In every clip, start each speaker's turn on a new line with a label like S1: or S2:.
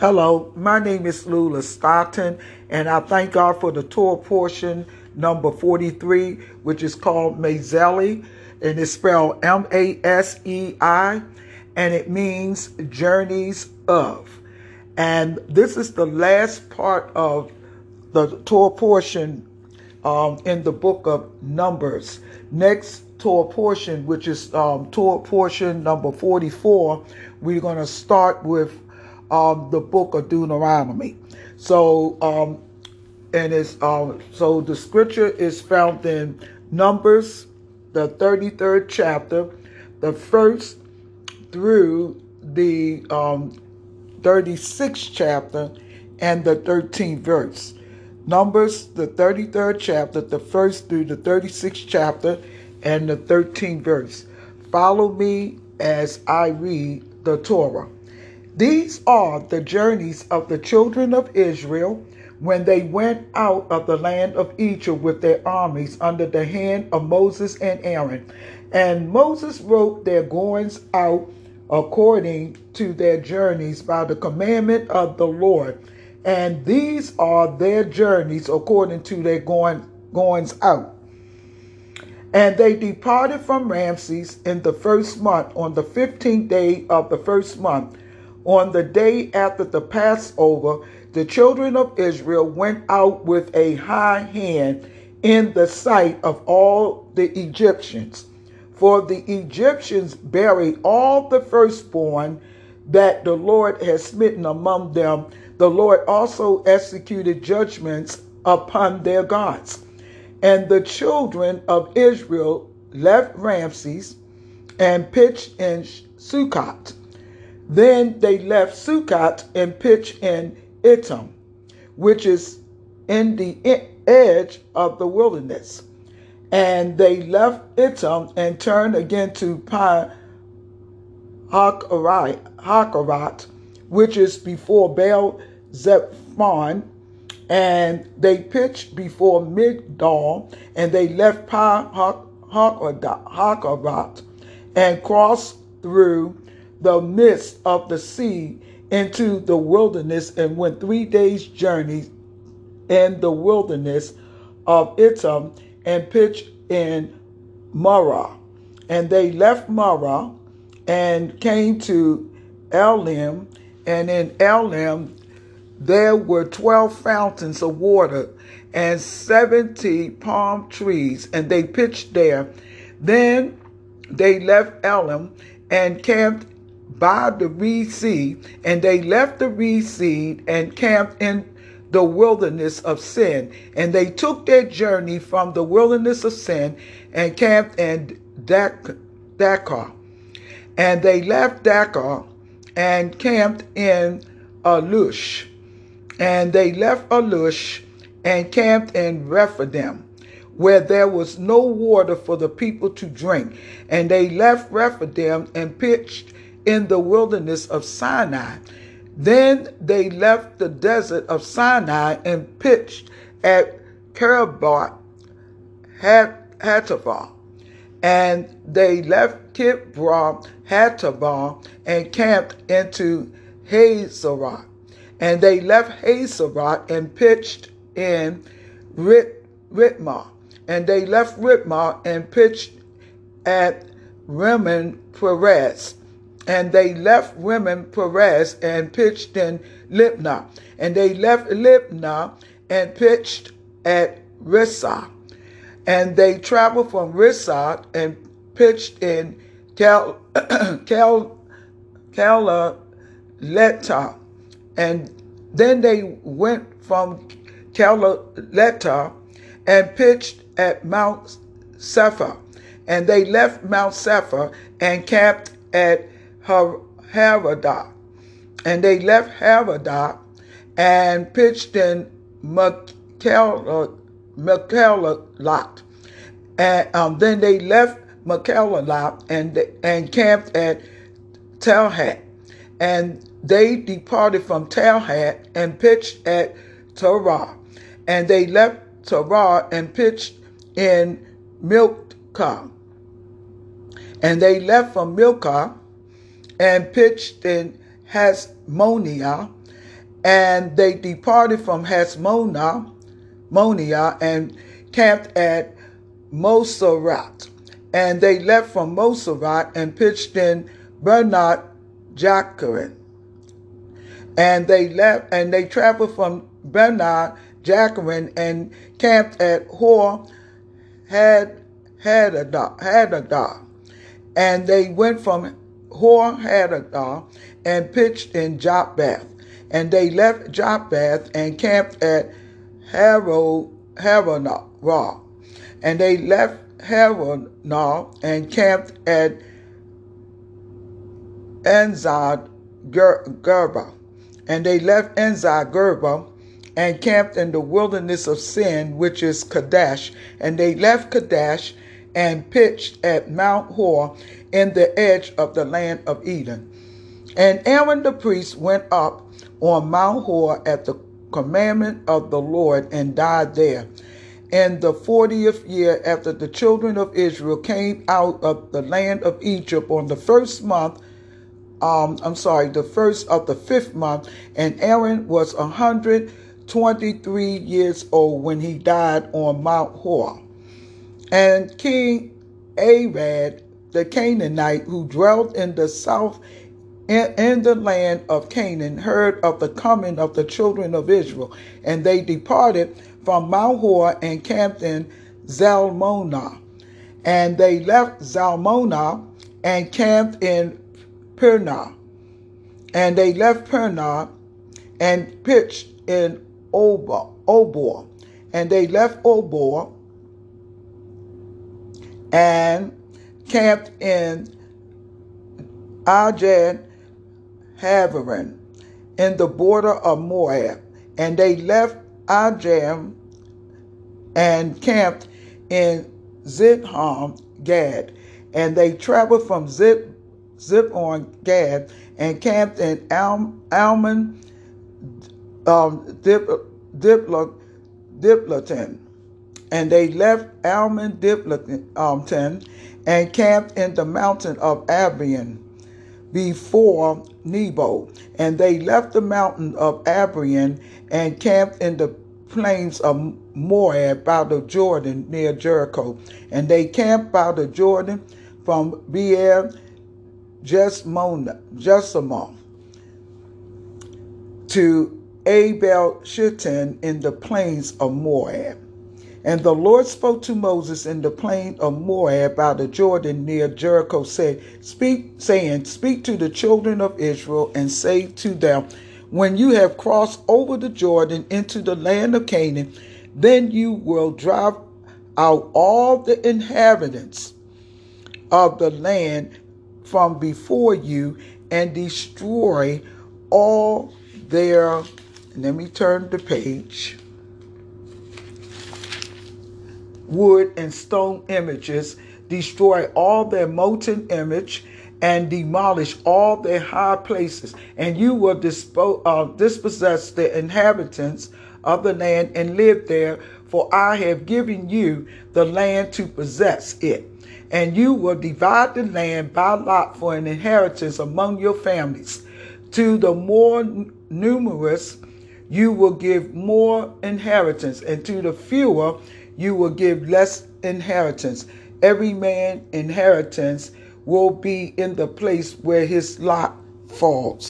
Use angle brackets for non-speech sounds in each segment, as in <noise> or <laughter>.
S1: Hello, my name is Lula Stockton, and I thank God for the Torah portion number 43, which is called Masei, and it's spelled M A S E I, and it means journeys of. And this is the last part of the Torah portion um, in the book of Numbers. Next Torah portion, which is um, Torah portion number 44, we're going to start with um, the book of Deuteronomy. So, um, and it's um, so the scripture is found in Numbers, the 33rd chapter, the first through the um, 36th chapter and the 13th verse. Numbers, the 33rd chapter, the first through the 36th chapter, and the 13th verse. Follow me as I read the Torah. These are the journeys of the children of Israel when they went out of the land of Egypt with their armies under the hand of Moses and Aaron. And Moses wrote their goings out according to their journeys by the commandment of the Lord. And these are their journeys according to their going, goings out. And they departed from Ramses in the first month on the fifteenth day of the first month on the day after the Passover, the children of Israel went out with a high hand in the sight of all the Egyptians. For the Egyptians buried all the firstborn that the Lord had smitten among them. The Lord also executed judgments upon their gods. And the children of Israel left Ramses and pitched in Sukkot then they left Sukkot and pitched in Etam, which is in the edge of the wilderness. And they left Etam and turned again to Pi Hakarat, which is before Baal Zephon, and they pitched before Migdol, and they left Pi Hakarat and crossed through the midst of the sea into the wilderness and went three days' journey in the wilderness of Etam and pitched in Marah. And they left Marah and came to Elim, and in Elim there were twelve fountains of water and seventy palm trees, and they pitched there. Then they left Elim and camped by the Reed Sea, and they left the Reed Sea and camped in the wilderness of sin. And they took their journey from the wilderness of sin and camped in Dakar. And they left Dakar and camped in Alush. And they left Alush and camped in Rephidim, where there was no water for the people to drink. And they left Rephidim and pitched in the wilderness of Sinai. Then they left the desert of Sinai and pitched at Karabat Hatavah. And they left Kibroth Hatavah and camped into Hazeroth. And they left Hazeroth and pitched in Rit- Ritmah. And they left Ritmah and pitched at Rimmon Perez and they left Rimmon Perez and pitched in Libnah. And they left Libnah and pitched at Rissah. And they traveled from Rissah and pitched in Cal, <clears throat> Cal, Calaletta. And then they went from Calaletta and pitched at Mount Sephar. And they left Mount Sephar and camped at Havadah. And they left Havadah and pitched in Lot. And um, then they left Lot and, and camped at Telhat. And they departed from Telhat and pitched at Torah. And they left Torah and pitched in Milcah. And they left from Milcah and pitched in Hasmonia, And they departed from Hasmonah, Monia, and camped at Moserat. And they left from Moserat and pitched in Bene Jaakan. And they left and they traveled from Bene Jaakan and camped at Hor Had Hadadah. And they went from Hor Hadadah uh, and pitched in Jotbath. And they left Jotbath and camped at Harod Haranah. And they left Haranah and camped at Enzad Gerba. And they left Enzad Gerba and camped in the wilderness of Sin, which is Kadesh. And they left Kadesh and pitched at Mount Hor in the edge of the land of Edom. And Aaron the priest went up on Mount Hor at the commandment of the Lord and died there. In the fortieth year after the children of Israel came out of the land of Egypt on the first month, um, I'm sorry, the first of the fifth month, and Aaron was a hundred twenty-three years old when he died on Mount Hor. And King Arad the Canaanite, who dwelt in the south in, the land of Canaan, heard of the coming of the children of Israel, and they departed from Mount Hor and camped in Zalmonah. And they left Zalmonah and camped in Purnah. And they left Purnah and pitched in Obor, Obor. And they left Obor and camped in Ajad Havarin in the border of Moab. And they left Ajam and camped in Zidham Gad. And they traveled from Zip, Zipon Gad and camped in Al, Alman um, Dip. And they left Alman Diplatin um, and camped in the mountain of Abian before Nebo. And they left the mountain of Abian and camped in the plains of Moab by the Jordan near Jericho. And they camped by the Jordan from Beer Jessamon to Abel Shittim in the plains of Moab. And the Lord spoke to Moses in the plain of Moab by the Jordan near Jericho, said, Speak, saying, Speak to the children of Israel and say to them, When you have crossed over the Jordan into the land of Canaan, then you will drive out all the inhabitants of the land from before you and destroy all their. Let me turn the page wood, and stone images, destroy all their molten image, and demolish all their high places. And you will dispo- uh, dispossess the inhabitants of the land and live there, for I have given you the land to possess it. And you will divide the land by lot for an inheritance among your families. To the more numerous, you will give more inheritance, and to the fewer, you will give less inheritance. Every man inheritance will be in the place where his lot falls.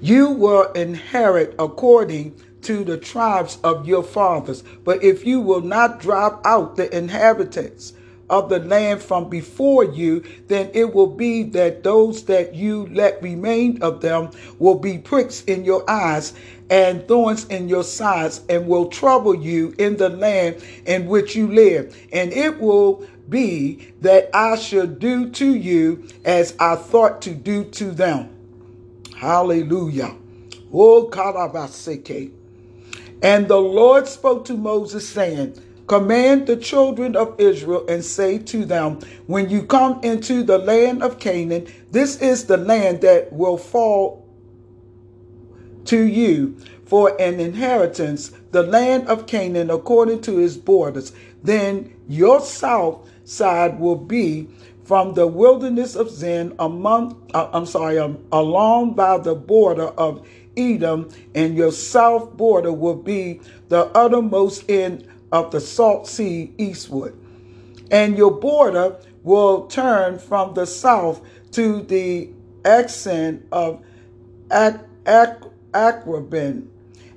S1: You will inherit according to the tribes of your fathers. But if you will not drive out the inhabitants of the land from before you, then it will be that those that you let remain of them will be pricks in your eyes and thorns in your sides and will trouble you in the land in which you live. And it will be that I shall do to you as I thought to do to them. Hallelujah. Oh, Karabaseke. And the Lord spoke to Moses, saying, Command the children of Israel and say to them, When you come into the land of Canaan, this is the land that will fall to you for an inheritance, the land of Canaan according to its borders. Then your south side will be from the wilderness of Zin among, uh, I'm sorry, um, along by the border of Edom, and your south border will be the uttermost end of the salt sea eastward. And your border will turn from the south to the accent of Ak- Ak-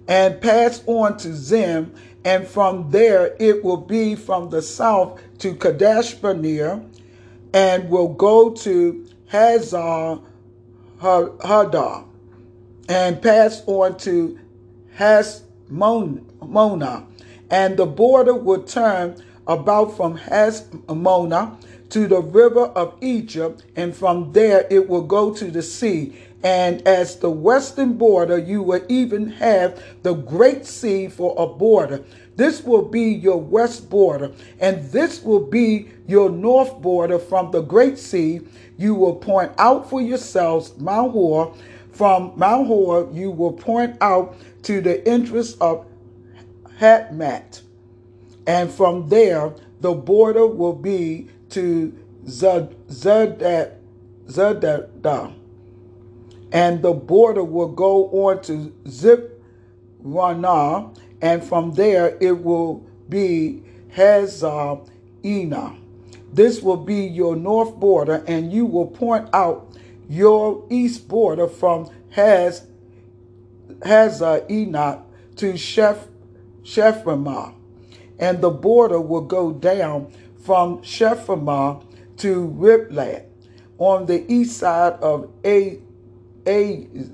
S1: and pass on to Zim, and from there it will be from the south to Kadesh Barnea, and will go to Hazar Hadar, and pass on to Hasmona, and the border will turn about from Hasmona to the river of Egypt, and from there it will go to the sea. And as the western border, you will even have the great sea for a border. This will be your west border, and this will be your north border from the great sea. You will point out for yourselves Mount Hor. From Mount Hor, you will point out to the entrance of Hatmat. And from there, the border will be to Zedada, and the border will go on to Ziprana, and from there it will be Hazar Ena. This will be your north border, and you will point out your east border from Haz Hazar to Sheph Shephramah, and the border will go down from Shephramah to Riblah on the east side of A Ayin,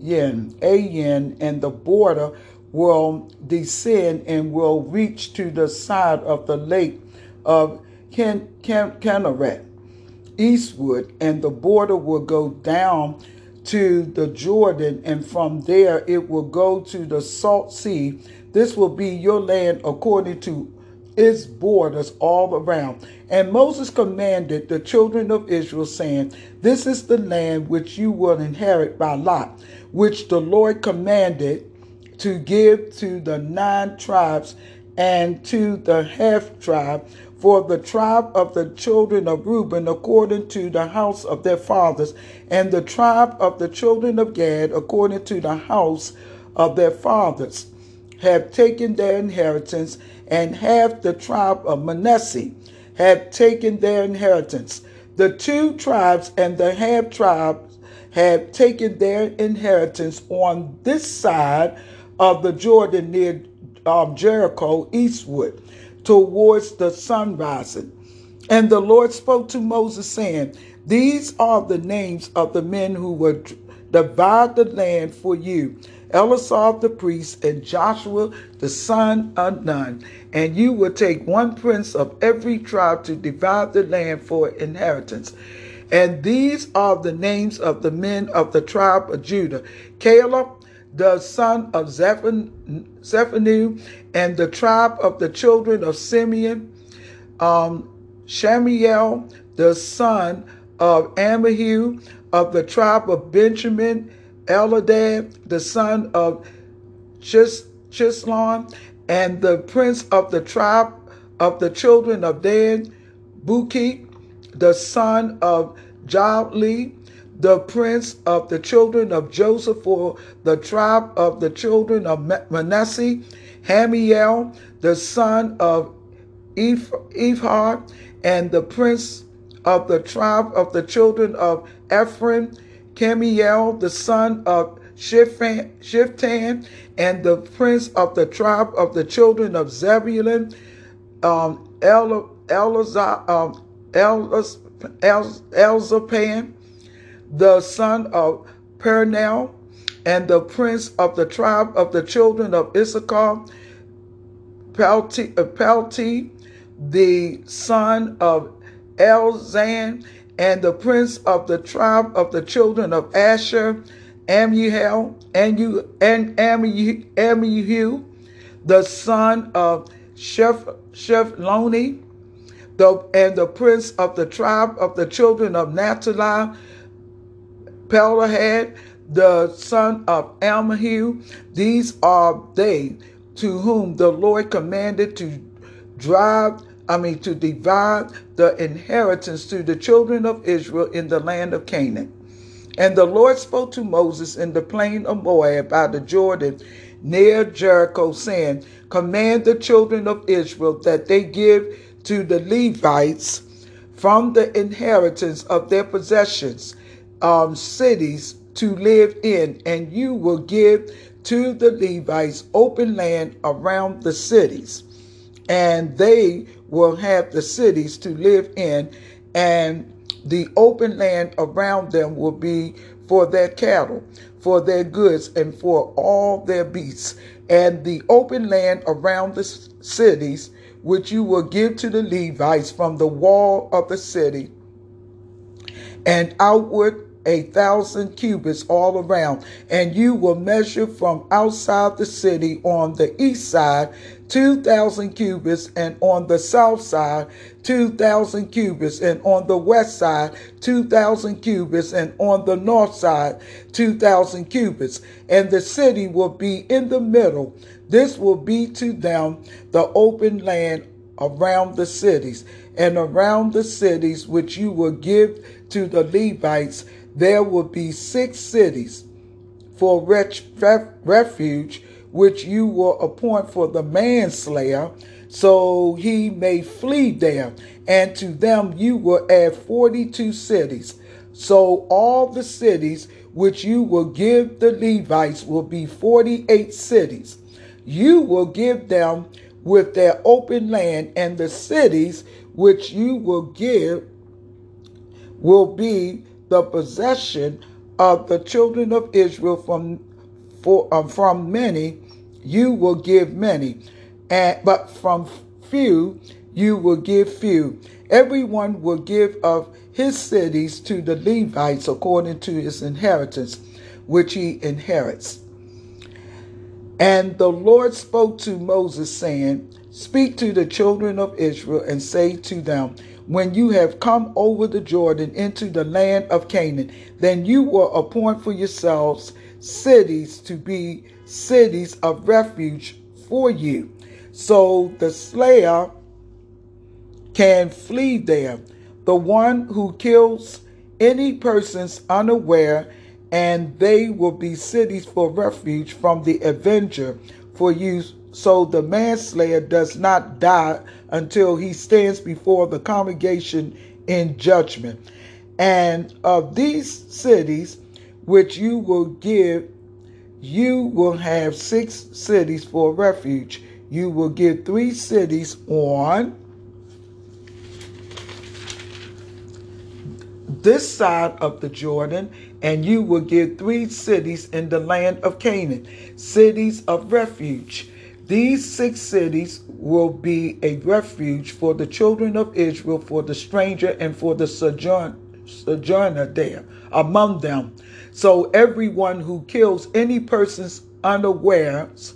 S1: Ayin, and the border will descend and will reach to the side of the lake of Ken, Ken, Kinneret eastward, and the border will go down to the Jordan, and from there it will go to the Salt Sea. This will be your land according to its borders all around. And Moses commanded the children of Israel, saying, This is the land which you will inherit by lot, which the Lord commanded to give to the nine tribes and to the half tribe for the tribe of the children of Reuben according to the house of their fathers, and the tribe of the children of Gad according to the house of their fathers, have taken their inheritance, and half the tribe of Manasseh have taken their inheritance. The two tribes and the half tribes have taken their inheritance on this side of the Jordan near um, Jericho eastward towards the sun rising. And the Lord spoke to Moses, saying, These are the names of the men who will divide the land for you Eleazar the priest, and Joshua the son of Nun. And you will take one prince of every tribe to divide the land for inheritance. And these are the names of the men of the tribe of Judah Caleb, the son of Zephaniah, and the tribe of the children of Simeon, um, Shamiel, the son of Ammihu, of the tribe of Benjamin, Eladad, the son of Chis- Chislon, and the prince of the tribe of the children of Dan, Buki, the son of Jabli, the prince of the children of Joseph for the tribe of the children of Manasseh, Hamiel, the son of Ephar, and the prince of the tribe of the children of Ephraim, Camiel, the son of Shiftan, and the prince of the tribe of the children of Zebulun, um, El, um, Elzapan, the son of Pernell, and the prince of the tribe of the children of Issachar, Pelti, uh, Pelti the son of Elzan, and the prince of the tribe of the children of Asher, Amuhel, and you and the son of Sheph, Shephloni, the and the prince of the tribe of the children of Naphtali, Pelahad, the son of Ammahu. These are they to whom the Lord commanded to drive I mean, to divide the inheritance to the children of Israel in the land of Canaan. And the Lord spoke to Moses in the plain of Moab by the Jordan near Jericho, saying, Command the children of Israel that they give to the Levites from the inheritance of their possessions um, cities to live in, and you will give to the Levites open land around the cities, and they will have the cities to live in, and the open land around them will be for their cattle, for their goods, and for all their beasts. And the open land around the cities, which you will give to the Levites from the wall of the city and outward a thousand cubits all around, and you will measure from outside the city on the east side two thousand cubits, and on the south side two thousand cubits, and on the west side two thousand cubits, and on the north side two thousand cubits, and the city will be in the middle. This will be to them the open land around the cities, and around the cities which you will give to the Levites there will be six cities for refuge, which you will appoint for the manslayer, so he may flee there. And to them you will add 42 cities. So all the cities which you will give the Levites will be 48 cities. You will give them with their open land, and the cities which you will give will be the possession of the children of Israel from for um, from many you will give many, and but from few you will give few. Everyone will give of his cities to the Levites according to his inheritance, which he inherits. And the Lord spoke to Moses, saying, Speak to the children of Israel and say to them, when you have come over the Jordan into the land of Canaan, then you will appoint for yourselves cities to be cities of refuge for you. So the slayer can flee there. The one who kills any persons unaware, and they will be cities for refuge from the avenger for you so the manslayer does not die until he stands before the congregation in judgment. And of these cities which you will give, you will have six cities for refuge. You will give three cities on this side of the Jordan, and you will give three cities in the land of Canaan, cities of refuge. These six cities will be a refuge for the children of Israel, for the stranger, and for the sojourn, sojourner there among them. So everyone who kills any persons unawares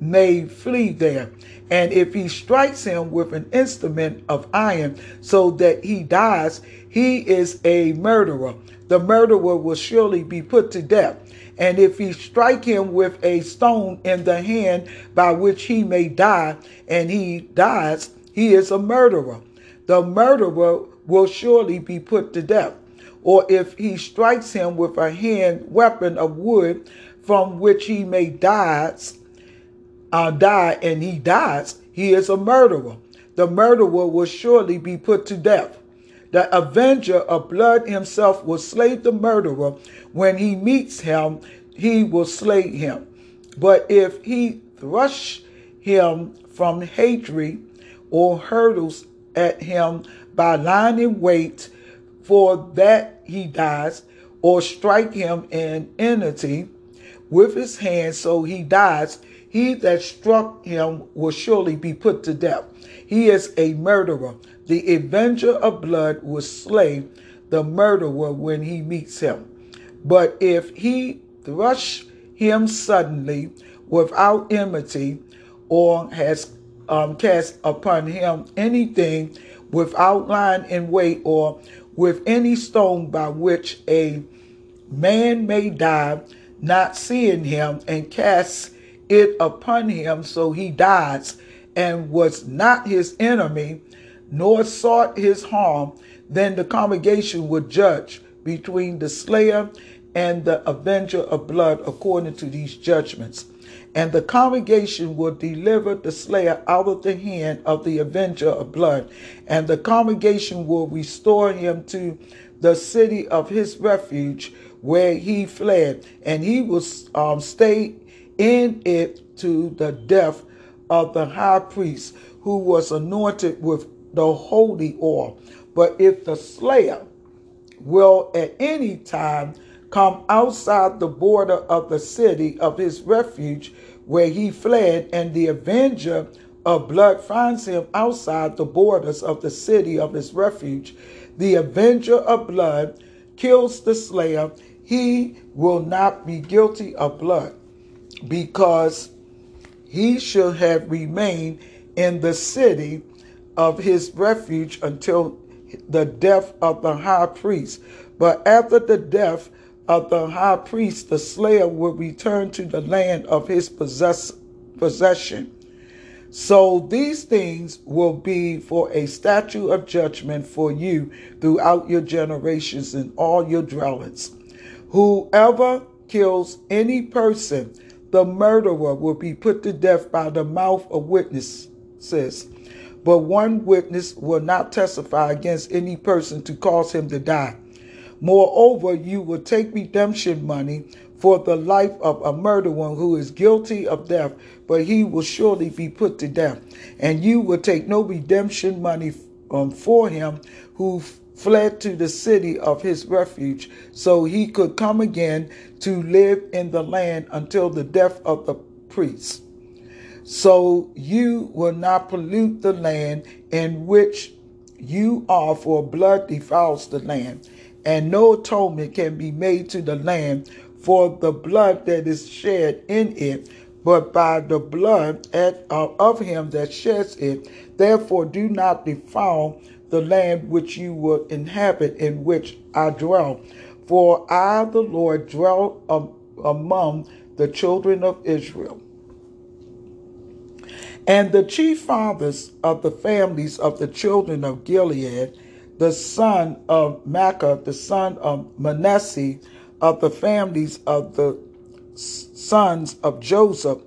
S1: may flee there. And if he strikes him with an instrument of iron so that he dies, he is a murderer. The murderer will surely be put to death. And if he strike him with a stone in the hand by which he may die, and he dies, he is a murderer. The murderer will surely be put to death. Or if he strikes him with a hand weapon of wood from which he may die, uh, die and he dies, he is a murderer. The murderer will surely be put to death. The avenger of blood himself will slay the murderer. When he meets him, he will slay him. But if he thrush him from hatred or hurdles at him by lying in wait, for that he dies, or strike him in enmity with his hand so he dies, he that struck him will surely be put to death. He is a murderer. The avenger of blood will slay the murderer when he meets him. But if he thrush him suddenly without enmity, or has um, cast upon him anything without line and weight or with any stone by which a man may die, not seeing him, and casts it upon him, so he dies, and was not his enemy, nor sought his harm, then the congregation would judge between the slayer and the avenger of blood according to these judgments. And the congregation will deliver the slayer out of the hand of the avenger of blood, and the congregation will restore him to the city of his refuge where he fled, and he will um, stay in it to the death of the high priest who was anointed with the holy oil. But if the slayer will at any time come outside the border of the city of his refuge where he fled, and the avenger of blood finds him outside the borders of the city of his refuge, the avenger of blood kills the slayer, he will not be guilty of blood because he should have remained in the city of his refuge until the death of the high priest. But after the death of the high priest, the slayer will return to the land of his possess- possession. So these things will be for a statute of judgment for you throughout your generations and all your dwellings. Whoever kills any person, the murderer will be put to death by the mouth of witnesses. But one witness will not testify against any person to cause him to die. Moreover, you will take redemption money for the life of a murderer who is guilty of death, but he will surely be put to death. And you will take no redemption money um, for him who fled to the city of his refuge, so he could come again to live in the land until the death of the priest. So you will not pollute the land in which you are, for blood defiles the land, and no atonement can be made to the land for the blood that is shed in it, but by the blood uh, of him that sheds it. Therefore, do not defile the land which you will inhabit, in which I dwell. For I, the Lord, dwell um, among the children of Israel. And the chief fathers of the families of the children of Gilead, the son of Machir, the son of Manasseh, of the families of the sons of Joseph,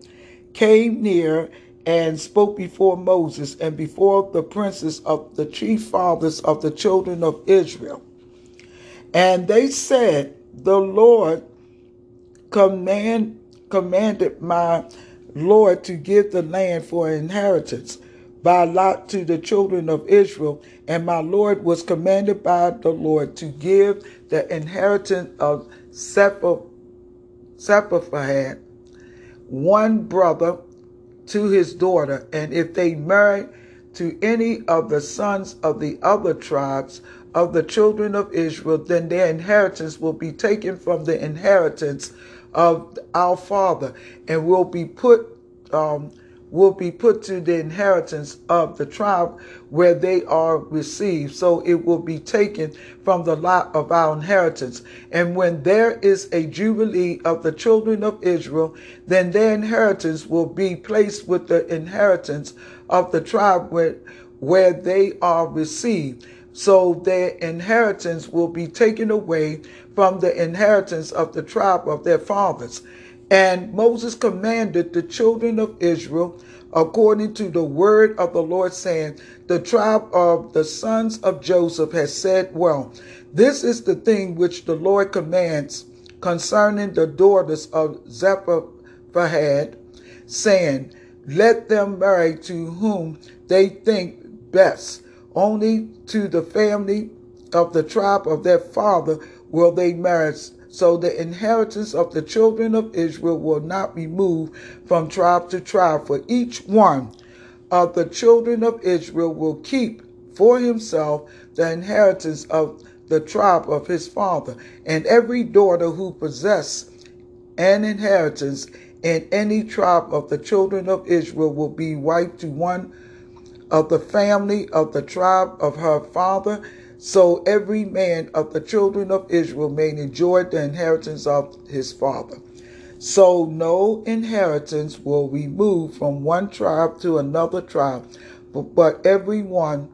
S1: came near and spoke before Moses and before the princes of the chief fathers of the children of Israel. And they said, The Lord command, commanded my Lord to give the land for inheritance by lot to the children of Israel, and my Lord was commanded by the Lord to give the inheritance of Zephaphat, one brother to his daughter, and if they marry to any of the sons of the other tribes of the children of Israel, then their inheritance will be taken from the inheritance of our father and will be put um, will be put to the inheritance of the tribe where they are received. So it will be taken from the lot of our inheritance. And when there is a jubilee of the children of Israel, then their inheritance will be placed with the inheritance of the tribe where, where they are received. So their inheritance will be taken away from the inheritance of the tribe of their fathers. And Moses commanded the children of Israel according to the word of the Lord, saying, The tribe of the sons of Joseph has said, Well, this is the thing which the Lord commands concerning the daughters of Zephaphat, saying, Let them marry to whom they think best. Only to the family of the tribe of their father will they marry so the inheritance of the children of Israel will not be moved from tribe to tribe, for each one of the children of Israel will keep for himself the inheritance of the tribe of his father, and every daughter who possess an inheritance in any tribe of the children of Israel will be wife to one of the family of the tribe of her father, so every man of the children of Israel may enjoy the inheritance of his father. So no inheritance will be moved from one tribe to another tribe, but, but every one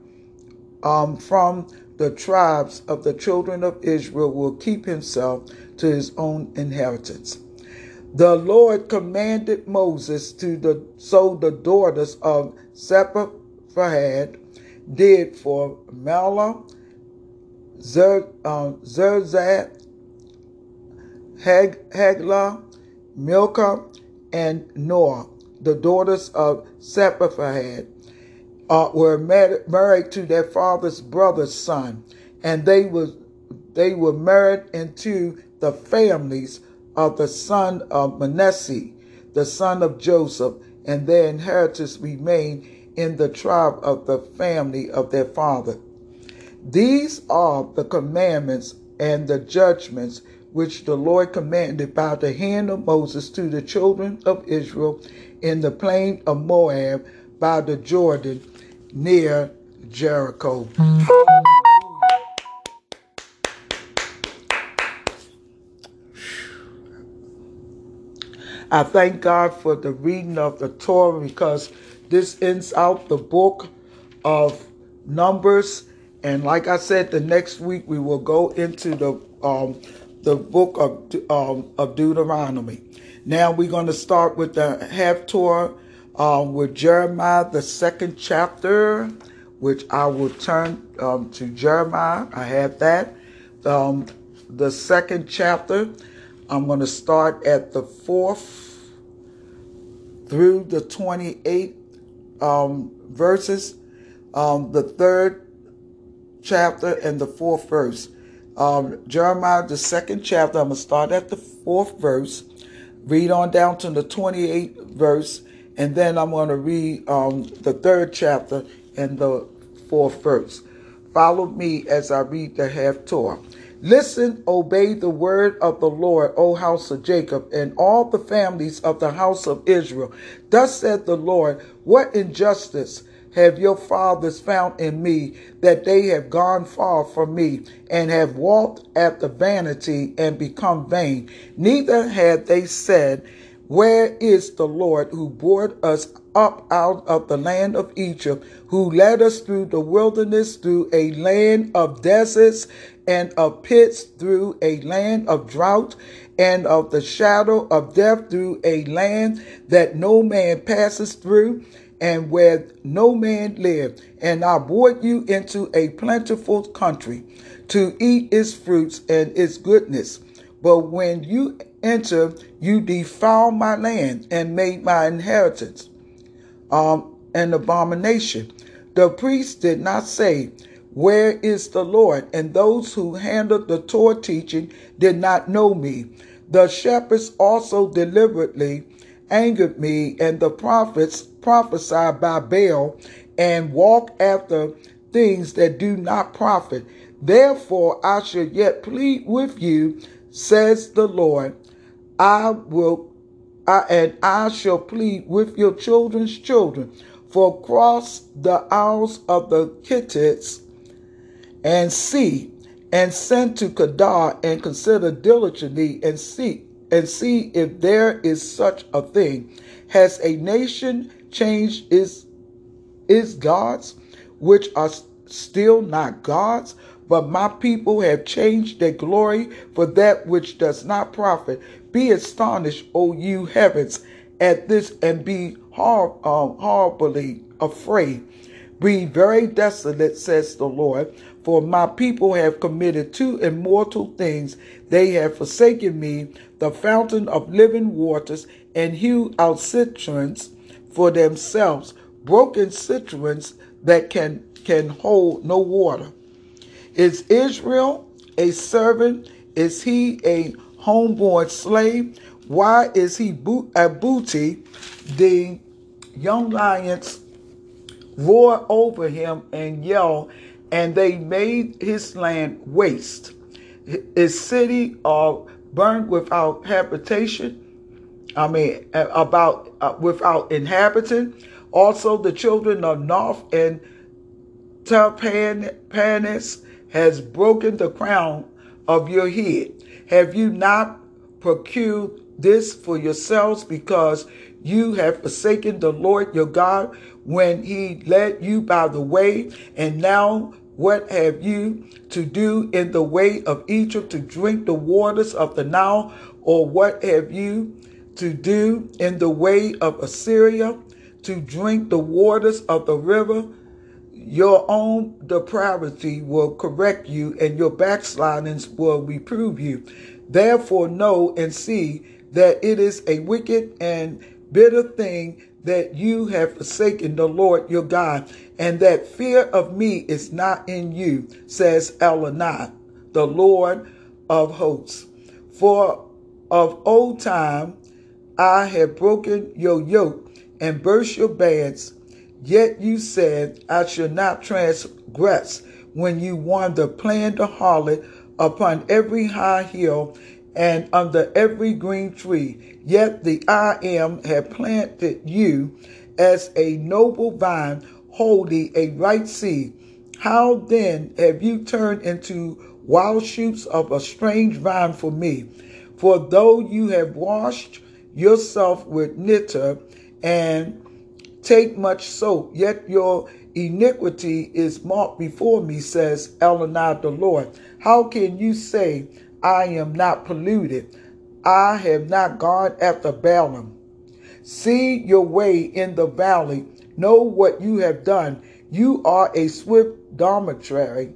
S1: um, from the tribes of the children of Israel will keep himself to his own inheritance. The Lord commanded Moses to the so the daughters of Zephaphat did for Mala, Zer, Zerzat, Hag, Hagla, Milcah, and Noah, the daughters of Zephaphat, uh, were married to their father's brother's son, and they were they were married into the families of the son of Manasseh, the son of Joseph, and their inheritance remained in the tribe of the family of their father. These are the commandments and the judgments which the Lord commanded by the hand of Moses to the children of Israel in the plain of Moab by the Jordan near Jericho. I thank God for the reading of the Torah because this ends out the book of Numbers. And like I said, the next week we will go into the um, the book of um, of Deuteronomy. Now we're going to start with the Haftorah um, with Jeremiah, the second chapter, which I will turn um, to Jeremiah. I have that. Um, the second chapter, I'm going to start at the fourth through the 28 um, verses, um, the third chapter and the fourth verse. Um, Jeremiah, the second chapter, I'm going to start at the fourth verse, read on down to the 28th verse, and then I'm going to read um, the third chapter and the fourth verse. Follow me as I read the Haftorah. Listen, obey the word of the Lord, O house of Jacob, and all the families of the house of Israel. Thus said the Lord, What injustice have your fathers found in me that they have gone far from me and have walked after vanity and become vain? Neither had they said, where is the Lord who brought us up out of the land of Egypt, who led us through the wilderness, through a land of deserts and of pits, through a land of drought and of the shadow of death, through a land that no man passes through? And where no man lived. And I brought you into a plentiful country to eat its fruits and its goodness. But when you enter, you defile my land and made my inheritance um, an abomination. The priests did not say, Where is the Lord? And those who handled the Torah teaching did not know me. The shepherds also deliberately angered me, and the prophets prophesied by Baal and walk after things that do not profit. Therefore, I shall yet plead with you, says the Lord. I will, I, and I shall plead with your children's children, for cross the isles of the Hittites and see, and send to Kedar and consider diligently and seek and see if there is such a thing. Has a nation changed its, its gods, which are still not gods? But my people have changed their glory for that which does not profit. Be astonished, O you heavens, at this, and be hor- um, horribly afraid. Be very desolate, says the Lord, for my people have committed two immortal things. They have forsaken me, the fountain of living waters, and hewed out cisterns for themselves, broken cisterns that can, can hold no water. Is Israel a servant? Is he a homeborn slave? Why is he a booty? The young lions roar over him and yell, and they made his land waste. His city are burned without habitation. I mean, about uh, without inhabitant. Also, the children of North and Tapanis has broken the crown of your head. Have you not procured this for yourselves because you have forsaken the Lord your God when he led you by the way, and now What have you to do in the way of Egypt to drink the waters of the Nile? Or what have you to do in the way of Assyria to drink the waters of the river? Your own depravity will correct you, and your backslidings will reprove you. Therefore, know and see that it is a wicked and bitter thing that you have forsaken the Lord your God, and that fear of me is not in you, says Adonai, the Lord of hosts. For of old time I have broken your yoke and burst your bands Yet you said, I shall not transgress when you wander playing the harlot upon every high hill and under every green tree. Yet the I am have planted you as a noble vine holding a right seed. How then have you turned into wild shoots of a strange vine for me? For though you have washed yourself with nitre and take much soap, yet your iniquity is marked before me, says Adonai the Lord. How can you say, I am not polluted? I have not gone after Baalim. See your way in the valley. Know what you have done. You are a swift dromedary,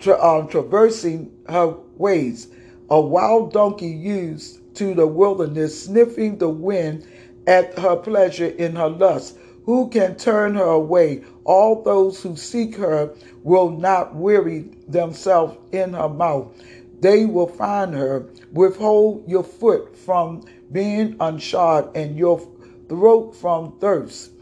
S1: tra- um, traversing her ways. A wild donkey used to the wilderness, sniffing the wind at her pleasure in her lust. Who can turn her away? All those who seek her will not weary themselves in her mouth. They will find her. Withhold your foot from being unshod and your throat from thirst.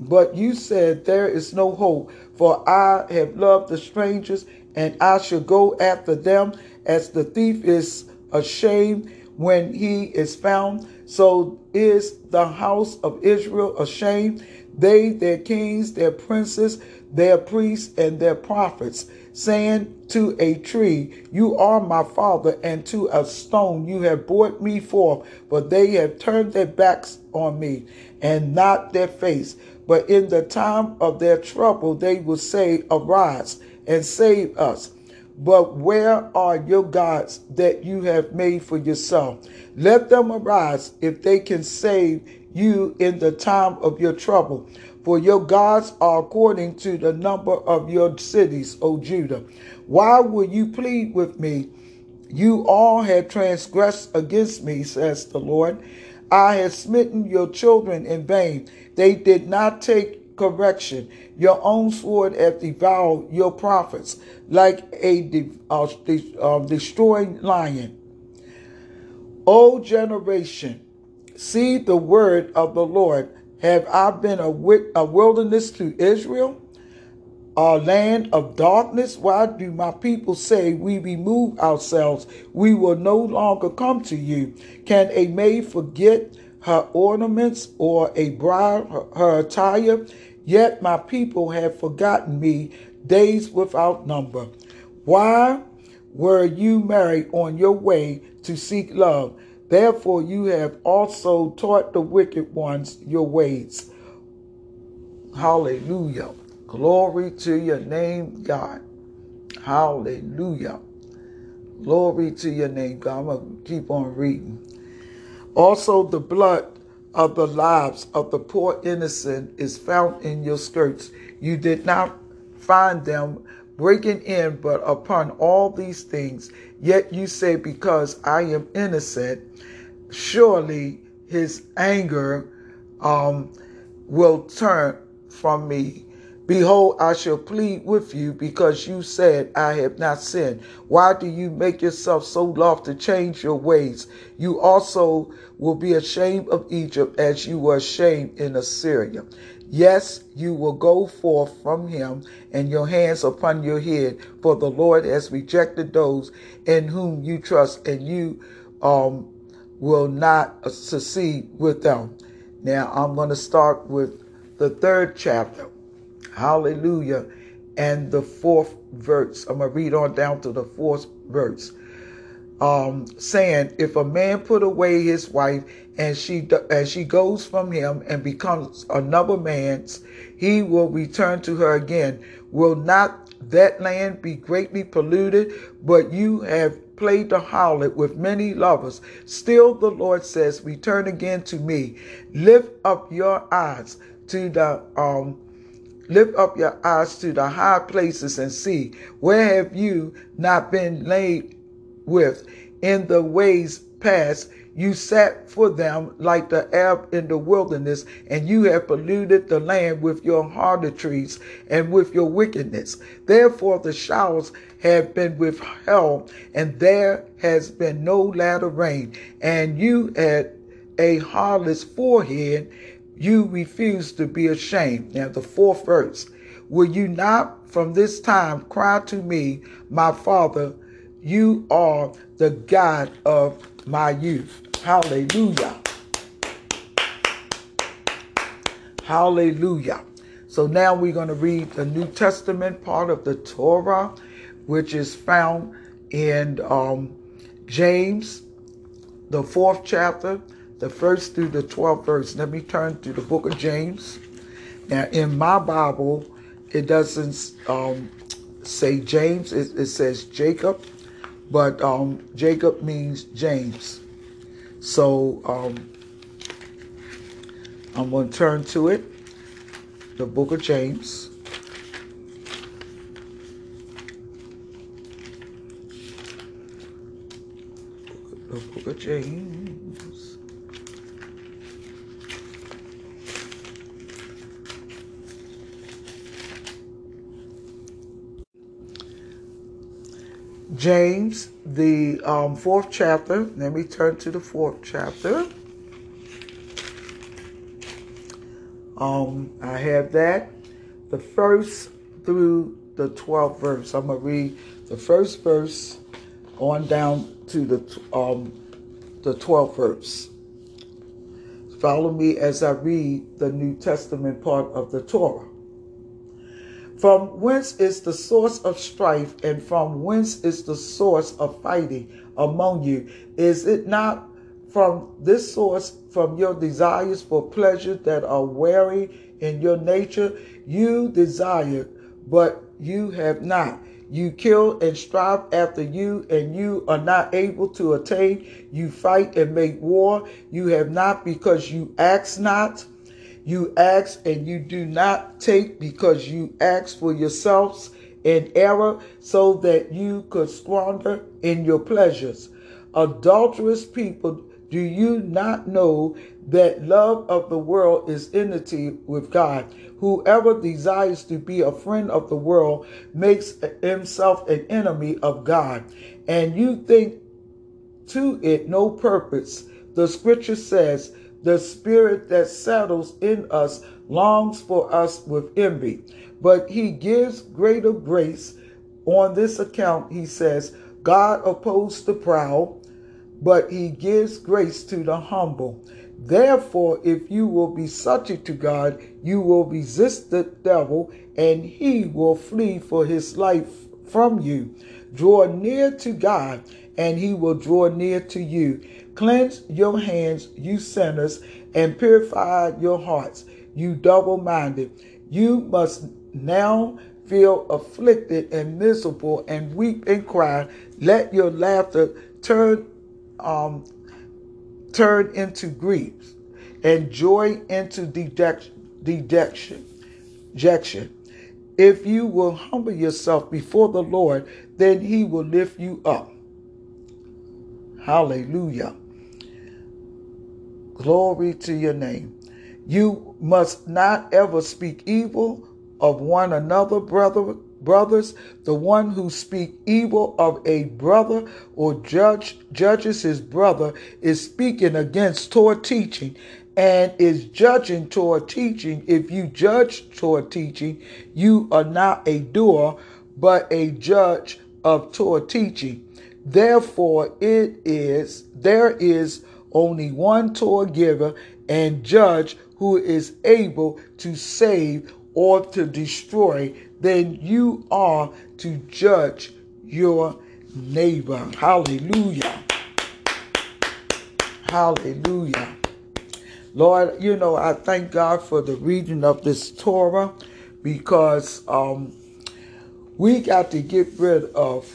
S1: But you said, There is no hope, for I have loved the strangers, and I shall go after them as the thief is ashamed when he is found. So is the house of Israel ashamed. They, their kings, their princes, their priests, and their prophets, saying to a tree, You are my father, and to a stone, You have brought me forth. But they have turned their backs on me, and not their face. But in the time of their trouble, they will say, Arise and save us. But where are your gods that you have made for yourself? Let them arise if they can save you in the time of your trouble. For your gods are according to the number of your cities, O Judah. Why will you plead with me? You all have transgressed against me, says the Lord. I have smitten your children in vain. They did not take correction. Your own sword hath devoured your prophets like a de- uh, de- uh, destroying lion. O generation, see the word of the Lord. Have I been a, a wilderness to Israel? a land of darkness? Why do my people say we remove ourselves? We will no longer come to you. Can a maid forget her ornaments or a bride her, her attire? Yet my people have forgotten me days without number. Why were you married on your way to seek love? Therefore, you have also taught the wicked ones your ways. Hallelujah. Glory to your name, God. Hallelujah. Glory to your name, God. I'm going to keep on reading. Also, the blood of the lives of the poor innocent is found in your skirts. You did not find them breaking in, but upon all these things, yet you say, Because I am innocent, surely his anger um, will turn from me Behold, I shall plead with you because you said, I have not sinned. Why do you make yourself so loth to change your ways? You also will be ashamed of Egypt as you were ashamed in Assyria. Yes, you will go forth from him and your hands upon your head, for the Lord has rejected those in whom you trust, and you um, will not succeed with them. Now, I'm going to start with the third chapter. Hallelujah. And the fourth verse. I'm going to read on down to the fourth verse. Um, saying, if a man put away his wife and she as she goes from him and becomes another man's, he will return to her again. Will not that land be greatly polluted, but you have played the harlot with many lovers. Still, the Lord says, Return again to me. Lift up your eyes to the um, lift up your eyes to the high places and see where have you not been laid with in the ways past you sat for them like the Arab in the wilderness, and you have polluted the land with your harlotries and with your wickedness. Therefore, the showers have been withheld, and there has been no latter rain. And you had a harlot's forehead, you refused to be ashamed. Now, the fourth verse. Will you not from this time cry to me, my Father? You are the God of my youth. Hallelujah. Hallelujah. So now we're going to read the New Testament part of the Torah, which is found in um, James, the fourth chapter, the first through the 12th verse. Let me turn to the book of James. Now, in my Bible, it doesn't um, say James, it, it says Jacob but um, Jacob means James. So um, I'm going to turn to it, the book of James. The book of James. James, the um, fourth chapter. Let me turn to the fourth chapter. Um, I have that. The first through the 12th verse. I'm going to read the first verse on down to the, um, the 12th verse. Follow me as I read the New Testament part of the Torah. From whence is the source of strife, and from whence is the source of fighting among you? Is it not from this source, from your desires for pleasure that are weary in your nature? You desire, but you have not. You kill and strive after you, and you are not able to attain. You fight and make war. You have not because you ask not. You ask and you do not take because you ask for yourselves in error so that you could squander in your pleasures. Adulterous people, do you not know that love of the world is enmity with God? Whoever desires to be a friend of the world makes himself an enemy of God. And you think to it no purpose. The scripture says, the spirit that settles in us longs for us with envy, but he gives greater grace. On this account, he says, God opposes the proud, but he gives grace to the humble. Therefore, if you will be subject to God, you will resist the devil, and he will flee for his life from you. Draw near to God, and he will draw near to you. Cleanse your hands, you sinners, and purify your hearts, you double minded. You must now feel afflicted and miserable and weep and cry. Let your laughter turn um, turn into grief and joy into dejection. dejection. dejection. If you will humble yourself before the Lord, then he will lift you up. Hallelujah. Glory to your name. You must not ever speak evil of one another, brother, brothers. The one who speak evil of a brother or judge judges his brother is speaking against Torah teaching and is judging Torah teaching. If you judge Torah teaching, you are not a doer, but a judge of Torah teaching. Therefore, it is there is only one Torah giver and judge who is able to save or to destroy, then you are to judge your neighbor. Hallelujah. Hallelujah. Lord, you know, I thank God for the reading of this Torah because um, we got to get rid of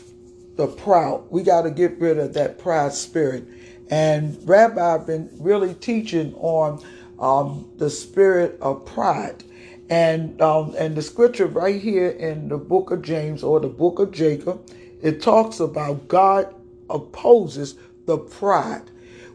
S1: the proud. We got to get rid of that pride spirit. And Rabbi been really teaching on um, the spirit of pride. And um, and the scripture right here in the book of James or the book of Jacob, it talks about God opposes the pride.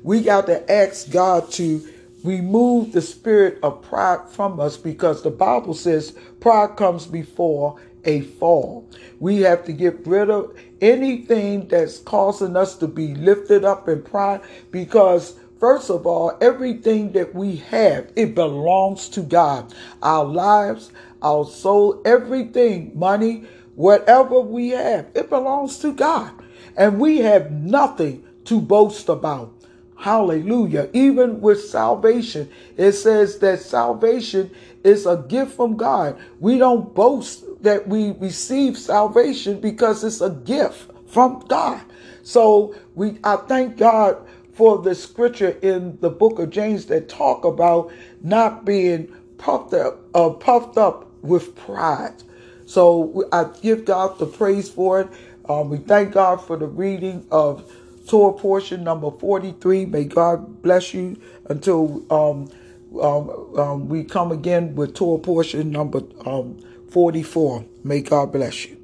S1: We got to ask God to remove the spirit of pride from us because the Bible says pride comes before a fall. We have to get rid of anything that's causing us to be lifted up in pride because First of all, everything that we have, it belongs to God. Our lives, our soul, everything, money, whatever we have, it belongs to God. And we have nothing to boast about. Hallelujah. Even with salvation, it says that salvation is a gift from God. We don't boast that we receive salvation because it's a gift from God. So we I thank God for the scripture in the book of James that talk about not being puffed up, uh, puffed up with pride. So I give God the praise for it. Um, we thank God for the reading of Torah portion number 43. May God bless you until um, um, um we come again with Torah portion number um, 44. May God bless you.